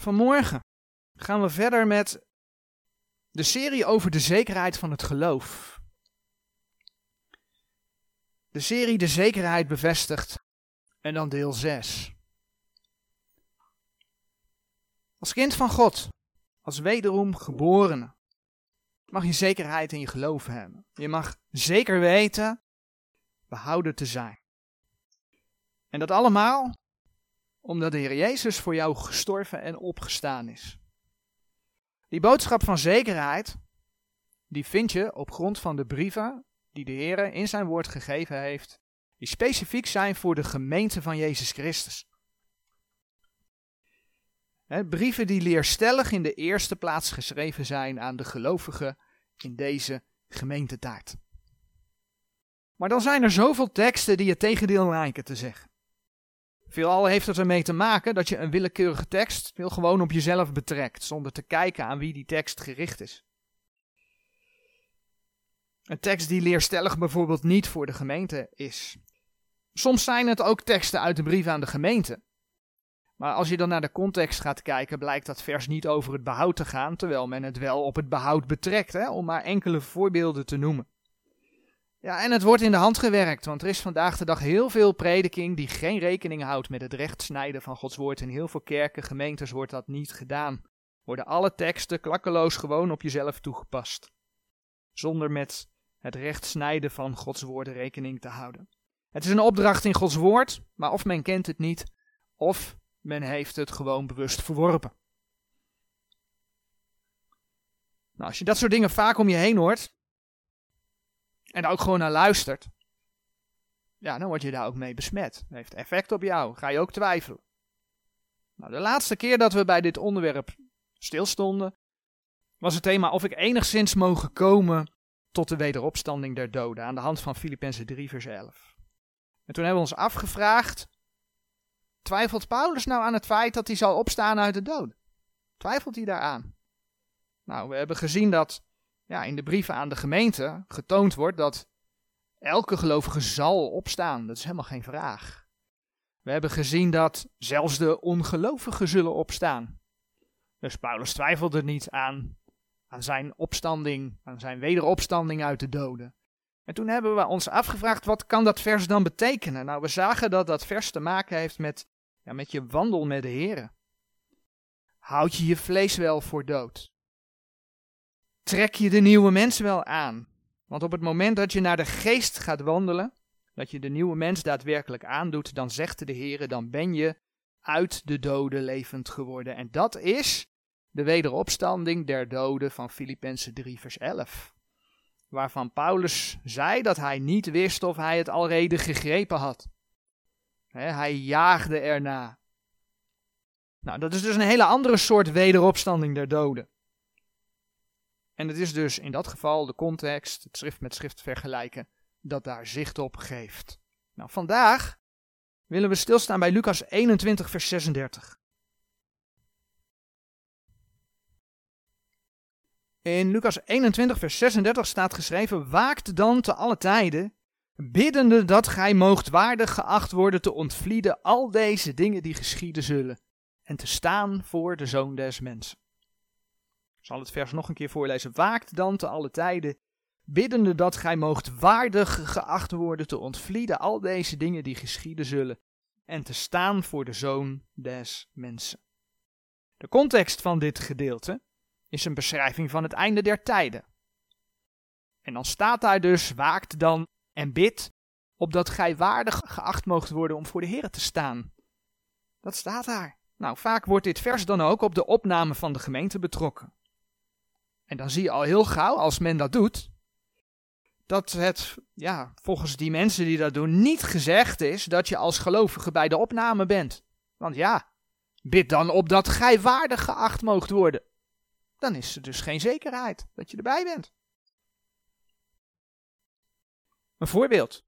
Vanmorgen gaan we verder met de serie over de zekerheid van het geloof. De serie De Zekerheid bevestigt en dan deel 6. Als kind van God, als wederom geborene, mag je zekerheid in je geloof hebben. Je mag zeker weten behouden te zijn. En dat allemaal omdat de Heer Jezus voor jou gestorven en opgestaan is. Die boodschap van zekerheid, die vind je op grond van de brieven die de Heer in zijn woord gegeven heeft, die specifiek zijn voor de gemeente van Jezus Christus. brieven die leerstellig in de eerste plaats geschreven zijn aan de gelovigen in deze gemeentetijd. Maar dan zijn er zoveel teksten die het tegendeel lijken te zeggen. Veelal heeft het ermee te maken dat je een willekeurige tekst heel gewoon op jezelf betrekt, zonder te kijken aan wie die tekst gericht is. Een tekst die leerstellig bijvoorbeeld niet voor de gemeente is. Soms zijn het ook teksten uit de brief aan de gemeente. Maar als je dan naar de context gaat kijken, blijkt dat vers niet over het behoud te gaan, terwijl men het wel op het behoud betrekt, hè, om maar enkele voorbeelden te noemen. Ja, en het wordt in de hand gewerkt, want er is vandaag de dag heel veel prediking die geen rekening houdt met het recht snijden van Gods woord. In heel veel kerken, gemeentes wordt dat niet gedaan. Worden alle teksten klakkeloos gewoon op jezelf toegepast. Zonder met het recht snijden van Gods woorden rekening te houden. Het is een opdracht in Gods woord, maar of men kent het niet, of men heeft het gewoon bewust verworpen. Nou, als je dat soort dingen vaak om je heen hoort, en daar ook gewoon naar luistert, ja, dan word je daar ook mee besmet. Dat heeft effect op jou. Ga je ook twijfelen. Nou, de laatste keer dat we bij dit onderwerp stilstonden, was het thema of ik enigszins mogen komen tot de wederopstanding der doden, aan de hand van Filippenzen 3, vers 11. En toen hebben we ons afgevraagd, twijfelt Paulus nou aan het feit dat hij zal opstaan uit de doden? Twijfelt hij daaraan? Nou, we hebben gezien dat ja, in de brieven aan de gemeente getoond wordt dat elke gelovige zal opstaan. Dat is helemaal geen vraag. We hebben gezien dat zelfs de ongelovigen zullen opstaan. Dus Paulus twijfelde niet aan, aan zijn opstanding, aan zijn wederopstanding uit de doden. En toen hebben we ons afgevraagd, wat kan dat vers dan betekenen? Nou, we zagen dat dat vers te maken heeft met, ja, met je wandel met de Heer. Houd je je vlees wel voor dood? Trek je de nieuwe mens wel aan. Want op het moment dat je naar de geest gaat wandelen, dat je de nieuwe mens daadwerkelijk aandoet, dan zegt de Heer, dan ben je uit de doden levend geworden. En dat is de wederopstanding der doden van Filippenzen 3 vers 11. Waarvan Paulus zei dat hij niet wist of hij het alrede gegrepen had. hij jaagde erna. Nou, dat is dus een hele andere soort wederopstanding der doden. En het is dus in dat geval de context, het schrift met schrift vergelijken, dat daar zicht op geeft. Nou, vandaag willen we stilstaan bij Lucas 21, vers 36. In Lucas 21, vers 36 staat geschreven: Waakt dan te alle tijden, biddende dat gij moogt waardig geacht worden te ontvlieden al deze dingen die geschieden zullen, en te staan voor de zoon des mensen. Zal het vers nog een keer voorlezen. Waakt dan te alle tijden, biddende dat gij moogt waardig geacht worden te ontvlieden al deze dingen die geschieden zullen, en te staan voor de Zoon des Mensen. De context van dit gedeelte is een beschrijving van het einde der tijden. En dan staat daar dus, waakt dan en bid, opdat gij waardig geacht moogt worden om voor de Heer te staan. Dat staat daar. Nou, vaak wordt dit vers dan ook op de opname van de gemeente betrokken. En dan zie je al heel gauw, als men dat doet, dat het, ja, volgens die mensen die dat doen, niet gezegd is dat je als gelovige bij de opname bent. Want ja, bid dan op dat gij waardig geacht moogt worden. Dan is er dus geen zekerheid dat je erbij bent. Een voorbeeld.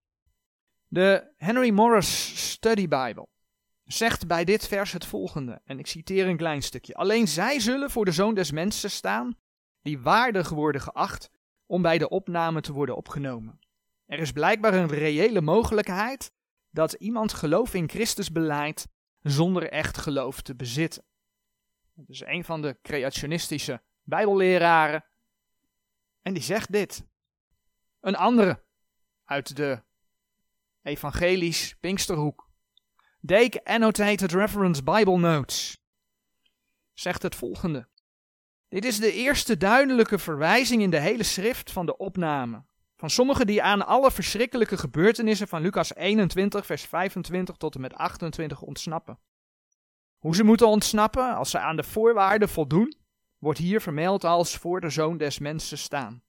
De Henry Morris Study Bible zegt bij dit vers het volgende, en ik citeer een klein stukje. Alleen zij zullen voor de zoon des mensen staan die waardig worden geacht om bij de opname te worden opgenomen. Er is blijkbaar een reële mogelijkheid dat iemand geloof in Christus beleidt zonder echt geloof te bezitten. Dat is een van de creationistische bijbelleraren. En die zegt dit. Een andere uit de evangelisch Pinksterhoek. Dake Annotated Reference Bible Notes zegt het volgende. Dit is de eerste duidelijke verwijzing in de hele schrift van de opname. Van sommigen die aan alle verschrikkelijke gebeurtenissen van Lucas 21, vers 25 tot en met 28 ontsnappen. Hoe ze moeten ontsnappen als ze aan de voorwaarden voldoen, wordt hier vermeld als voor de zoon des mensen staan.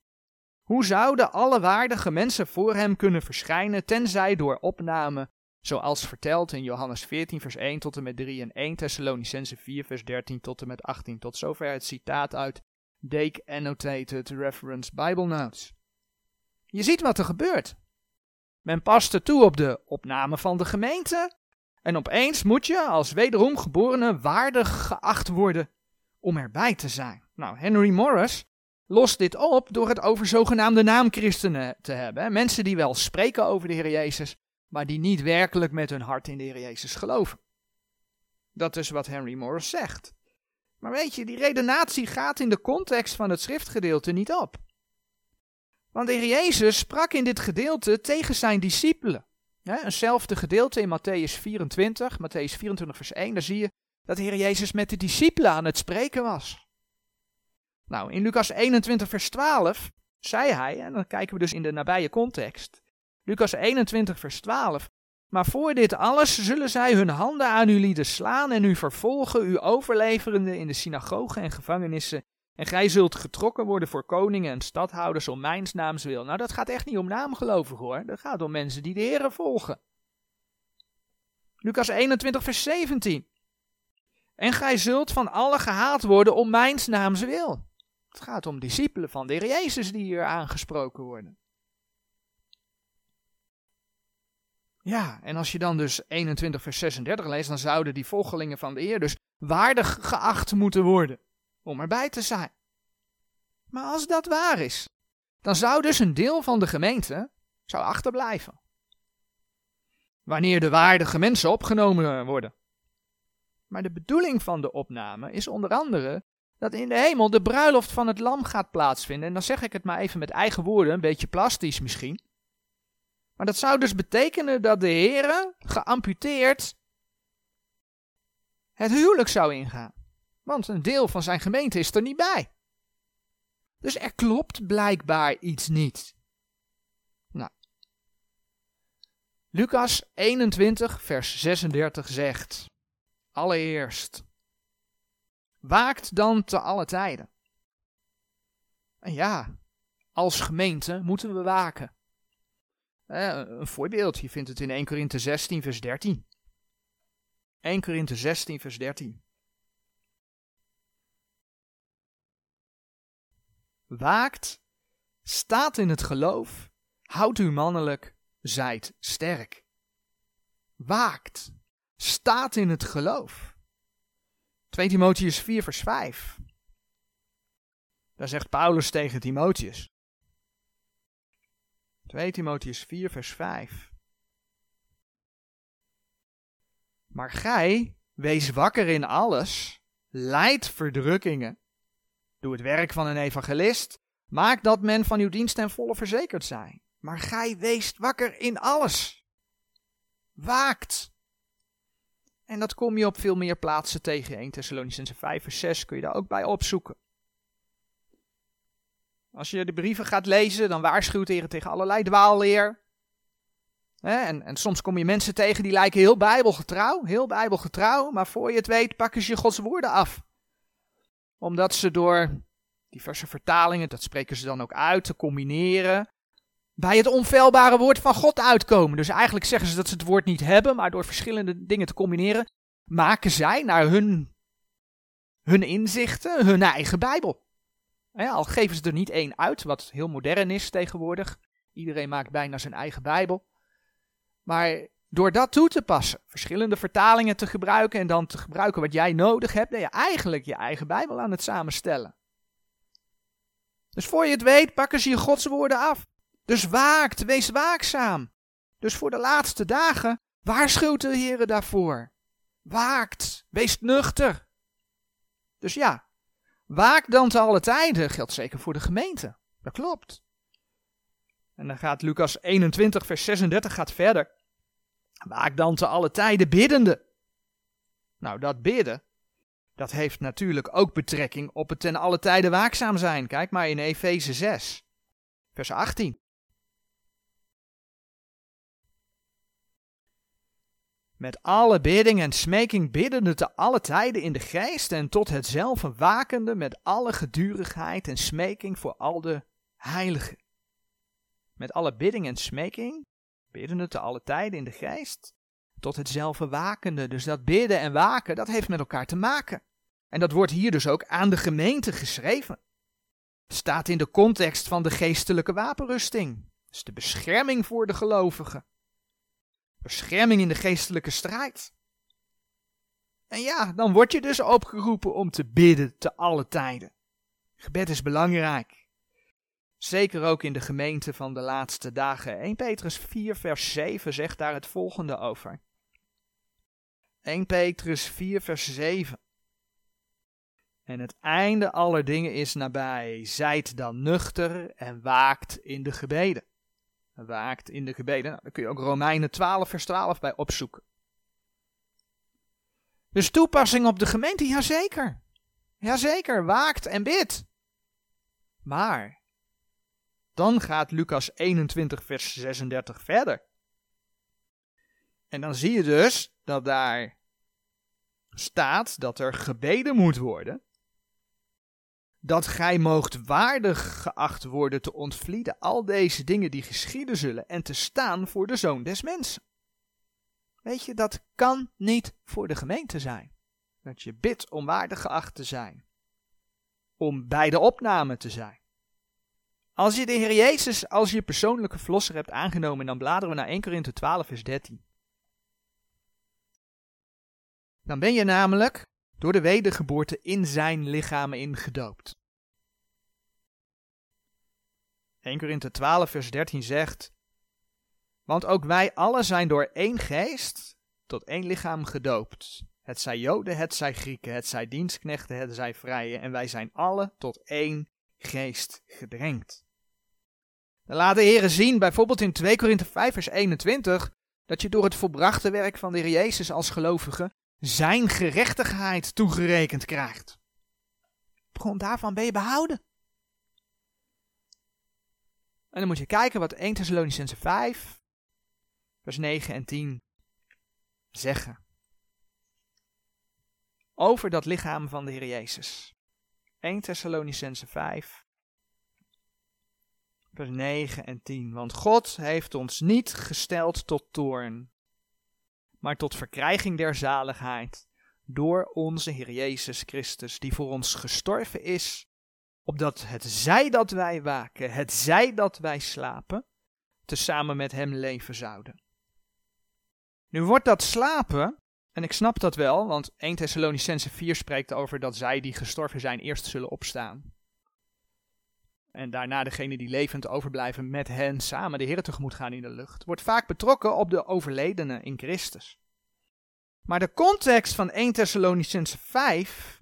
Hoe zouden alle waardige mensen voor hem kunnen verschijnen, tenzij door opname, zoals verteld in Johannes 14, vers 1 tot en met 3 en 1 Thessalonicense 4, vers 13 tot en met 18. Tot zover het citaat uit Dake Annotated Reference Bible Notes. Je ziet wat er gebeurt. Men past er toe op de opname van de gemeente. En opeens moet je als wederom geborene waardig geacht worden om erbij te zijn. Nou, Henry Morris lost dit op door het over zogenaamde naamchristenen te hebben. Mensen die wel spreken over de Heer Jezus, maar die niet werkelijk met hun hart in de Heer Jezus geloven. Dat is wat Henry Morris zegt. Maar weet je, die redenatie gaat in de context van het schriftgedeelte niet op. Want de Heer Jezus sprak in dit gedeelte tegen zijn discipelen. Ja, eenzelfde gedeelte in Matthäus 24, Matthäus 24 vers 1, daar zie je dat de Heer Jezus met de discipelen aan het spreken was. Nou, in Lucas 21 vers 12 zei hij, en dan kijken we dus in de nabije context, Lucas 21 vers 12, maar voor dit alles zullen zij hun handen aan u lieden slaan en u vervolgen, u overleverende in de synagogen en gevangenissen en gij zult getrokken worden voor koningen en stadhouders om mijns naams wil. Nou, dat gaat echt niet om naamgelovigen hoor. Dat gaat om mensen die de Heeren volgen. Lucas 21, vers 17. En gij zult van alle gehaald worden om mijns naams wil. Het gaat om discipelen van de Heer Jezus die hier aangesproken worden. Ja, en als je dan dus 21 vers 36 leest, dan zouden die volgelingen van de Heer dus waardig geacht moeten worden om erbij te zijn. Maar als dat waar is, dan zou dus een deel van de gemeente zou achterblijven. Wanneer de waardige mensen opgenomen worden. Maar de bedoeling van de opname is onder andere dat in de hemel de bruiloft van het lam gaat plaatsvinden. En dan zeg ik het maar even met eigen woorden, een beetje plastisch misschien. Maar dat zou dus betekenen dat de Heer geamputeerd het huwelijk zou ingaan. Want een deel van zijn gemeente is er niet bij. Dus er klopt blijkbaar iets niet. Nou. Lucas 21, vers 36 zegt: Allereerst, waakt dan te alle tijden. En ja, als gemeente moeten we waken. Eh, een voorbeeld, je vindt het in 1 Korinthe 16, vers 13. 1 Korinthe 16, vers 13. waakt, staat in het geloof, houdt u mannelijk, zijt sterk. Waakt, staat in het geloof. 2 Timotheus 4 vers 5. Daar zegt Paulus tegen Timotheus. 2 Timotheus 4 vers 5. Maar gij, wees wakker in alles, leid verdrukkingen, Doe het werk van een evangelist. Maak dat men van uw dienst ten volle verzekerd zij. Maar gij weest wakker in alles. Waakt. En dat kom je op veel meer plaatsen tegen. 1 Thessalonicense 5 vers 6 kun je daar ook bij opzoeken. Als je de brieven gaat lezen, dan waarschuwt hij tegen allerlei dwaalleer. En, en soms kom je mensen tegen die lijken heel bijbelgetrouw, heel bijbelgetrouw, maar voor je het weet pakken ze je Gods woorden af omdat ze door diverse vertalingen, dat spreken ze dan ook uit, te combineren, bij het onfeilbare woord van God uitkomen. Dus eigenlijk zeggen ze dat ze het woord niet hebben, maar door verschillende dingen te combineren, maken zij naar hun, hun inzichten hun eigen Bijbel. Al geven ze er niet één uit, wat heel modern is tegenwoordig. Iedereen maakt bijna zijn eigen Bijbel. Maar door dat toe te passen, verschillende vertalingen te gebruiken en dan te gebruiken wat jij nodig hebt, ben je eigenlijk je eigen Bijbel aan het samenstellen. Dus voor je het weet, pakken ze je Gods woorden af. Dus waakt, wees waakzaam. Dus voor de laatste dagen waarschuwt de Heer daarvoor. Waakt, wees nuchter. Dus ja, waak dan te alle tijden geldt zeker voor de gemeente. Dat klopt. En dan gaat Lucas 21, vers 36 gaat verder. Waak dan te alle tijden biddende. Nou, dat bidden, dat heeft natuurlijk ook betrekking op het ten alle tijden waakzaam zijn. Kijk maar in Efeze 6, vers 18. Met alle bidding en smeking biddende te alle tijden in de geest en tot hetzelfde wakende met alle gedurigheid en smeking voor al de heiligen. Met alle bidding en smeking, biddende te alle tijden in de geest, tot hetzelfde wakende. Dus dat bidden en waken, dat heeft met elkaar te maken. En dat wordt hier dus ook aan de gemeente geschreven. Staat in de context van de geestelijke wapenrusting. Dus de bescherming voor de gelovigen. Bescherming in de geestelijke strijd. En ja, dan word je dus opgeroepen om te bidden te alle tijden. Gebed is belangrijk. Zeker ook in de gemeente van de laatste dagen. 1 Petrus 4, vers 7 zegt daar het volgende over. 1 Petrus 4, vers 7. En het einde aller dingen is nabij. Zijt dan nuchter en waakt in de gebeden. Waakt in de gebeden. Nou, daar kun je ook Romeinen 12, vers 12 bij opzoeken. Dus toepassing op de gemeente, jazeker. Jazeker, waakt en bid. Maar, dan gaat Lucas 21, vers 36 verder. En dan zie je dus dat daar staat dat er gebeden moet worden. Dat gij moogt waardig geacht worden te ontvlieden al deze dingen die geschieden zullen en te staan voor de zoon des mensen. Weet je, dat kan niet voor de gemeente zijn. Dat je bidt om waardig geacht te zijn. Om bij de opname te zijn. Als je de Heer Jezus als je persoonlijke verlosser hebt aangenomen, dan bladeren we naar 1 Korinthe 12 vers 13. Dan ben je namelijk door de wedergeboorte in zijn lichaam ingedoopt. 1 Korinthe 12 vers 13 zegt, Want ook wij alle zijn door één geest tot één lichaam gedoopt. Het zij Joden, het zij Grieken, het zij dienstknechten, het zij vrije, en wij zijn alle tot één geest gedrenkt. Dan laat de Heer zien, bijvoorbeeld in 2 Korinthe 5 vers 21, dat je door het volbrachte werk van de Heer Jezus als gelovige zijn gerechtigheid toegerekend krijgt. Op grond daarvan ben je behouden. En dan moet je kijken wat 1 Thessalonicense 5, vers 9 en 10 zeggen. Over dat lichaam van de Heer Jezus. 1 Thessalonicense 5, vers 9 en 10. Want God heeft ons niet gesteld tot toorn, maar tot verkrijging der zaligheid door onze Heer Jezus Christus, die voor ons gestorven is, opdat het zij dat wij waken, het zij dat wij slapen, tezamen met hem leven zouden. Nu wordt dat slapen, en ik snap dat wel, want 1 Thessalonicense 4 spreekt over dat zij die gestorven zijn eerst zullen opstaan. En daarna degene die levend overblijven met hen samen de Heer tegemoet gaan in de lucht. Wordt vaak betrokken op de overledenen in Christus. Maar de context van 1 Thessalonicense 5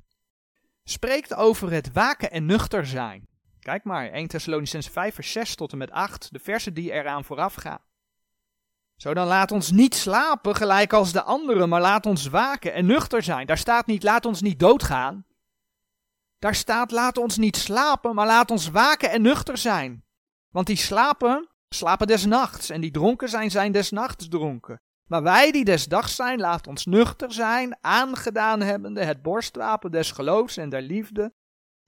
spreekt over het waken en nuchter zijn. Kijk maar, 1 Thessalonicense 5 vers 6 tot en met 8, de versen die eraan vooraf gaan. Zo dan laat ons niet slapen gelijk als de anderen, maar laat ons waken en nuchter zijn. Daar staat niet laat ons niet doodgaan. Daar staat laat ons niet slapen, maar laat ons waken en nuchter zijn. Want die slapen, slapen des nachts en die dronken zijn, zijn des nachts dronken. Maar wij die des dags zijn, laat ons nuchter zijn, aangedaan hebbende het borstwapen des geloofs en der liefde,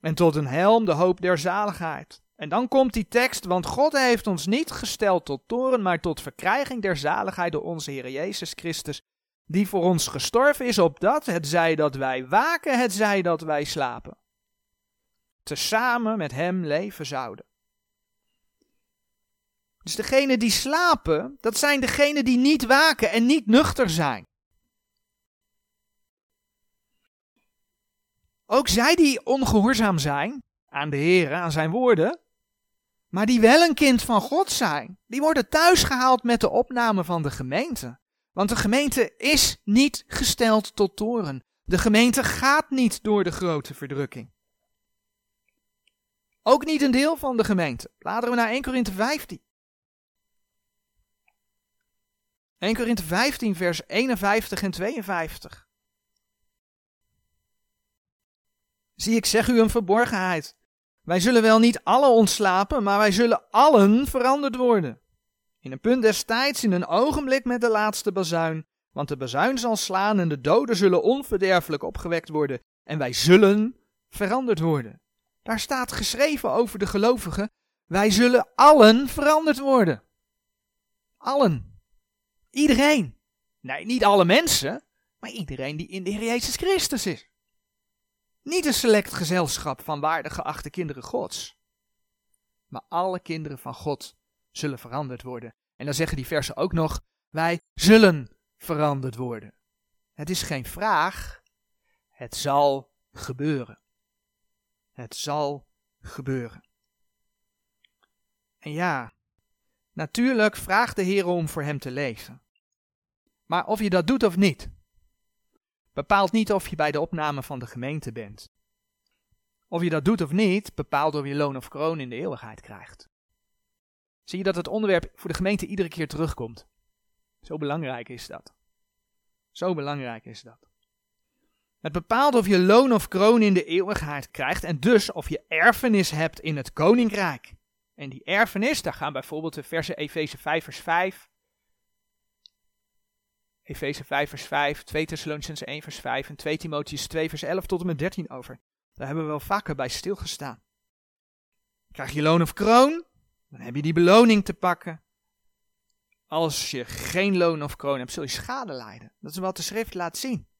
en tot een helm de hoop der zaligheid. En dan komt die tekst, want God heeft ons niet gesteld tot toren, maar tot verkrijging der zaligheid door onze Heer Jezus Christus, die voor ons gestorven is, opdat het zij dat wij waken, het zij dat wij slapen. Tezamen met hem leven zouden. Dus degenen die slapen, dat zijn degenen die niet waken en niet nuchter zijn. Ook zij die ongehoorzaam zijn aan de Heer, aan zijn woorden, maar die wel een kind van God zijn, die worden thuisgehaald met de opname van de gemeente. Want de gemeente is niet gesteld tot toren, De gemeente gaat niet door de grote verdrukking. Ook niet een deel van de gemeente. Bladeren we naar 1 Korinthe 15. 1 Korinthe 15, vers 51 en 52. Zie, ik zeg u een verborgenheid. Wij zullen wel niet alle ontslapen, maar wij zullen allen veranderd worden. In een punt des tijds, in een ogenblik met de laatste bazuin. Want de bazuin zal slaan en de doden zullen onverderfelijk opgewekt worden. En wij zullen veranderd worden. Daar staat geschreven over de gelovigen: wij zullen allen veranderd worden. Allen. Iedereen. Nee, niet alle mensen, maar iedereen die in de Heer Jezus Christus is. Niet een select gezelschap van waardige geachte kinderen Gods. Maar alle kinderen van God zullen veranderd worden. En dan zeggen die versen ook nog: wij zullen veranderd worden. Het is geen vraag, het zal gebeuren. Het zal gebeuren. En ja, natuurlijk vraagt de Heer om voor hem te leven. Maar of je dat doet of niet, bepaalt niet of je bij de opname van de gemeente bent. Of je dat doet of niet, bepaalt of je loon of kroon in de eeuwigheid krijgt. Zie je dat het onderwerp voor de gemeente iedere keer terugkomt? Zo belangrijk is dat. Zo belangrijk is dat. Het bepaalt of je loon of kroon in de eeuwigheid krijgt en dus of je erfenis hebt in het koninkrijk. En die erfenis, daar gaan bijvoorbeeld de versen Efeze 5 vers 5, Efeze 5 vers 5, 2 Thessalonians 1 vers 5 en 2 Timotheus 2 vers 11 tot en met 13 over. Daar hebben we wel vaker bij stilgestaan. Krijg je loon of kroon, dan heb je die beloning te pakken. Als je geen loon of kroon hebt, zul je schade lijden. Dat is wat de schrift laat zien.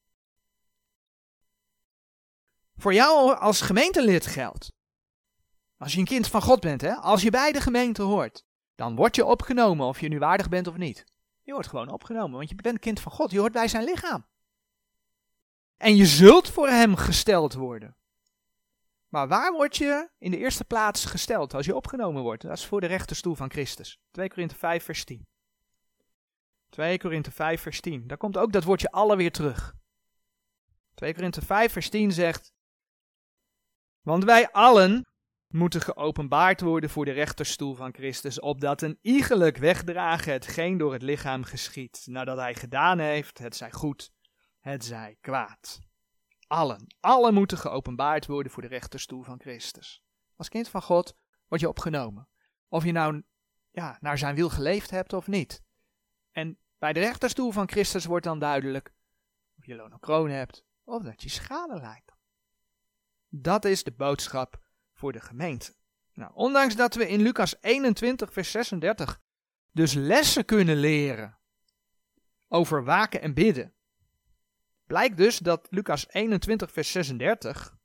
Voor jou als gemeentelid geldt. Als je een kind van God bent, hè, als je bij de gemeente hoort, dan word je opgenomen of je nu waardig bent of niet. Je wordt gewoon opgenomen, want je bent kind van God. Je hoort bij zijn lichaam. En je zult voor hem gesteld worden. Maar waar word je in de eerste plaats gesteld als je opgenomen wordt? Dat is voor de rechterstoel van Christus. 2 Korinthe 5 vers 10. 2 Korinthe 5 vers 10. Daar komt ook dat woordje alle weer terug. 2 Korinthe 5 vers 10 zegt, Want wij allen moeten geopenbaard worden voor de rechterstoel van Christus, opdat een iegelijk wegdragen hetgeen door het lichaam geschiet, nadat hij gedaan heeft, het zij goed, het zij kwaad. Allen, allen moeten geopenbaard worden voor de rechterstoel van Christus. Als kind van God word je opgenomen. Of je nou ja, naar zijn wil geleefd hebt of niet. En bij de rechterstoel van Christus wordt dan duidelijk of je loon kroon hebt of dat je schade lijdt. Dat is de boodschap voor de gemeente. Nou, ondanks dat we in Lucas 21, vers 36 dus lessen kunnen leren over waken en bidden, blijkt dus dat Lucas 21, vers 36,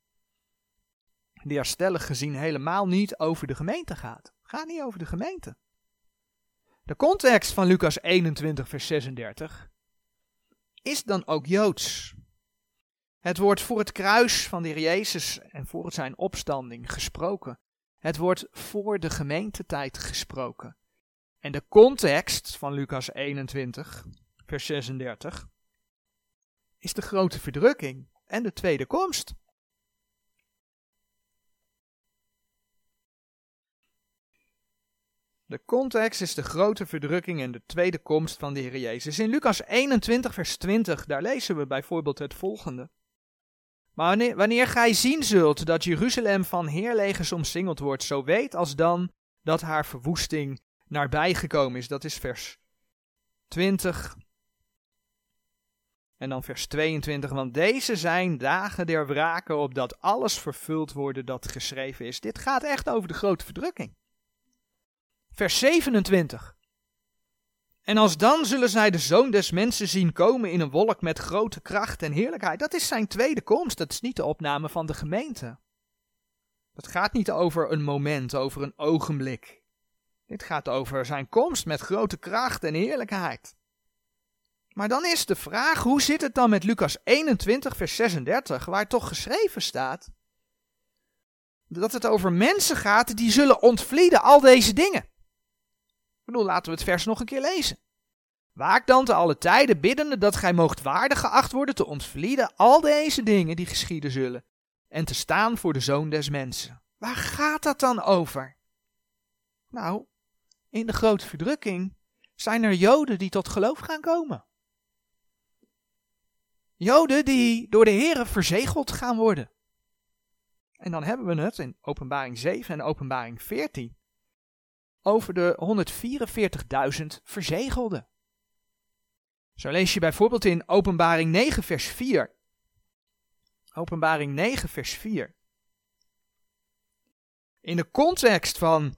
die er stellig gezien helemaal niet over de gemeente gaat. Gaat niet over de gemeente. De context van Lucas 21, vers 36 is dan ook Joods. Het wordt voor het kruis van de Heer Jezus en voor zijn opstanding gesproken. Het wordt voor de gemeentetijd gesproken. En de context van Lucas 21, vers 36, is de grote verdrukking en de tweede komst. De context is de grote verdrukking en de tweede komst van de Heer Jezus. In Lucas 21, vers 20, daar lezen we bijvoorbeeld het volgende. Maar wanneer, gij zien zult dat Jeruzalem van heerlegers omsingeld wordt, zo weet als dan dat haar verwoesting nabijgekomen is. Dat is vers 20. En dan vers 22, want deze zijn dagen der wraken, opdat alles vervuld worden dat geschreven is. Dit gaat echt over de grote verdrukking. Vers 27. En als dan zullen zij de zoon des mensen zien komen in een wolk met grote kracht en heerlijkheid. Dat is zijn tweede komst, dat is niet de opname van de gemeente. Dat gaat niet over een moment, over een ogenblik. Dit gaat over zijn komst met grote kracht en heerlijkheid. Maar dan is de vraag, hoe zit het dan met Lucas 21, vers 36, waar toch geschreven staat dat het over mensen gaat die zullen ontvlieden al deze dingen bedoel, laten we het vers nog een keer lezen. Waak dan te alle tijden biddende dat gij moogt waardig geacht worden te ontvlieden al deze dingen die geschieden zullen en te staan voor de Zoon des Mensen. Waar gaat dat dan over? Nou, in de grote verdrukking zijn er Joden die tot geloof gaan komen. Joden die door de Here verzegeld gaan worden. En dan hebben we het in Openbaring 7 en Openbaring 14 over de 144.000 verzegelden. Zo lees je bijvoorbeeld in Openbaring 9, vers 4. Openbaring 9, vers 4. In de context van,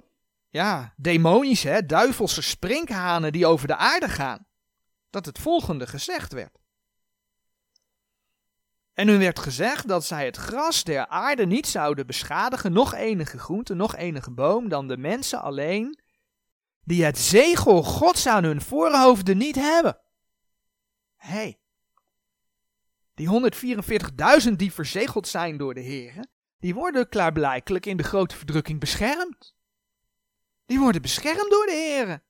ja, demonische, hè, duivelse sprinkhanen die over de aarde gaan, dat het volgende gezegd werd. En hun werd gezegd dat zij het gras der aarde niet zouden beschadigen, nog enige groente, nog enige boom, dan de mensen alleen, die het zegel Gods aan hun voorhoofden niet hebben. Hé, hey, die 144.000 die verzegeld zijn door de Heer, die worden klaarblijkelijk in de grote verdrukking beschermd. Die worden beschermd door de Heer.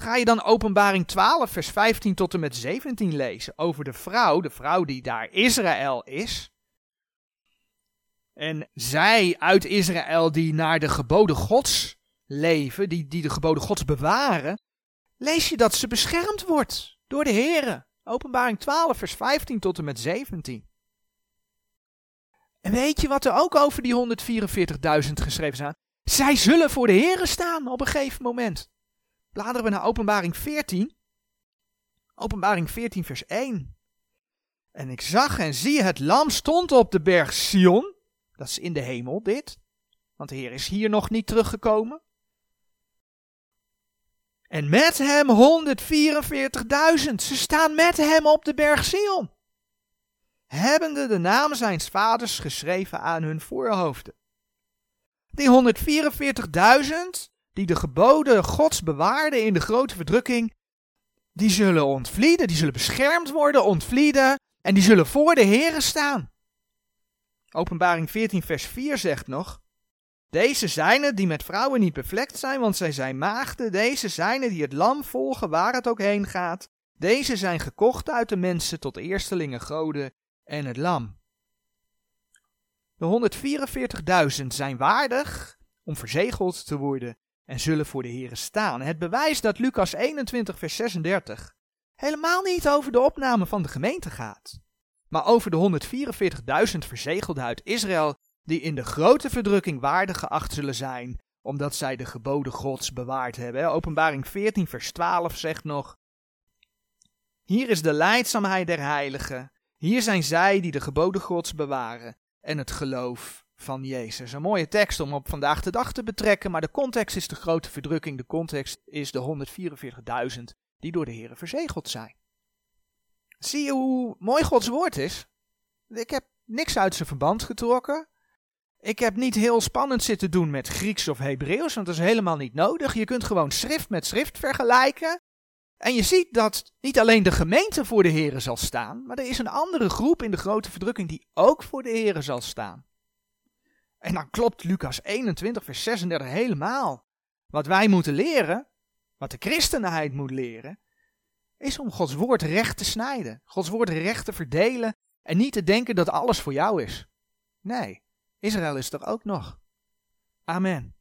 Ga je dan Openbaring 12, vers 15 tot en met 17 lezen over de vrouw, de vrouw die daar Israël is. En zij uit Israël die naar de geboden Gods leven, die, die de geboden Gods bewaren, lees je dat ze beschermd wordt door de Heer. Openbaring 12, vers 15 tot en met 17. En weet je wat er ook over die 144.000 geschreven staat? Zij zullen voor de Heer staan op een gegeven moment. Bladeren we naar Openbaring 14. Openbaring 14, vers 1. En ik zag en zie, het lam stond op de berg Sion. Dat is in de hemel, dit. Want de Heer is hier nog niet teruggekomen. En met hem 144.000. Ze staan met hem op de berg Sion. Hebbende de naam zijns vaders geschreven aan hun voorhoofden. Die 144.000 die de geboden Gods bewaarden in de grote verdrukking, die zullen ontvlieden, die zullen beschermd worden, ontvlieden en die zullen voor de Here staan. Openbaring 14 vers 4 zegt nog, deze zijn het die met vrouwen niet bevlekt zijn, want zij zijn maagden. Deze zijn het die het lam volgen waar het ook heen gaat. Deze zijn gekocht uit de mensen tot eerstelingen goden en het lam. De 144.000 zijn waardig om verzegeld te worden en zullen voor de Here staan. Het bewijst dat Lucas 21 vers 36 helemaal niet over de opname van de gemeente gaat, maar over de 144.000 verzegelden uit Israël die in de grote verdrukking waardig geacht zullen zijn, omdat zij de geboden Gods bewaard hebben. Openbaring 14, vers 12 zegt nog: Hier is de leidzaamheid der heiligen. Hier zijn zij die de geboden Gods bewaren en het geloof van Jezus. Een mooie tekst om op vandaag de dag te betrekken, maar de context is de grote verdrukking. De context is de 144.000 die door de Heeren verzegeld zijn. Zie je hoe mooi Gods woord is? Ik heb niks uit zijn verband getrokken. Ik heb niet heel spannend zitten doen met Grieks of Hebreeuws, want dat is helemaal niet nodig. Je kunt gewoon schrift met schrift vergelijken. En je ziet dat niet alleen de gemeente voor de Here zal staan, maar er is een andere groep in de grote verdrukking die ook voor de Here zal staan. En dan klopt Lucas 21, vers 36 helemaal. Wat wij moeten leren, wat de christenheid moet leren, is om Gods woord recht te snijden. Gods woord recht te verdelen en niet te denken dat alles voor jou is. Nee, Israël is er ook nog. Amen.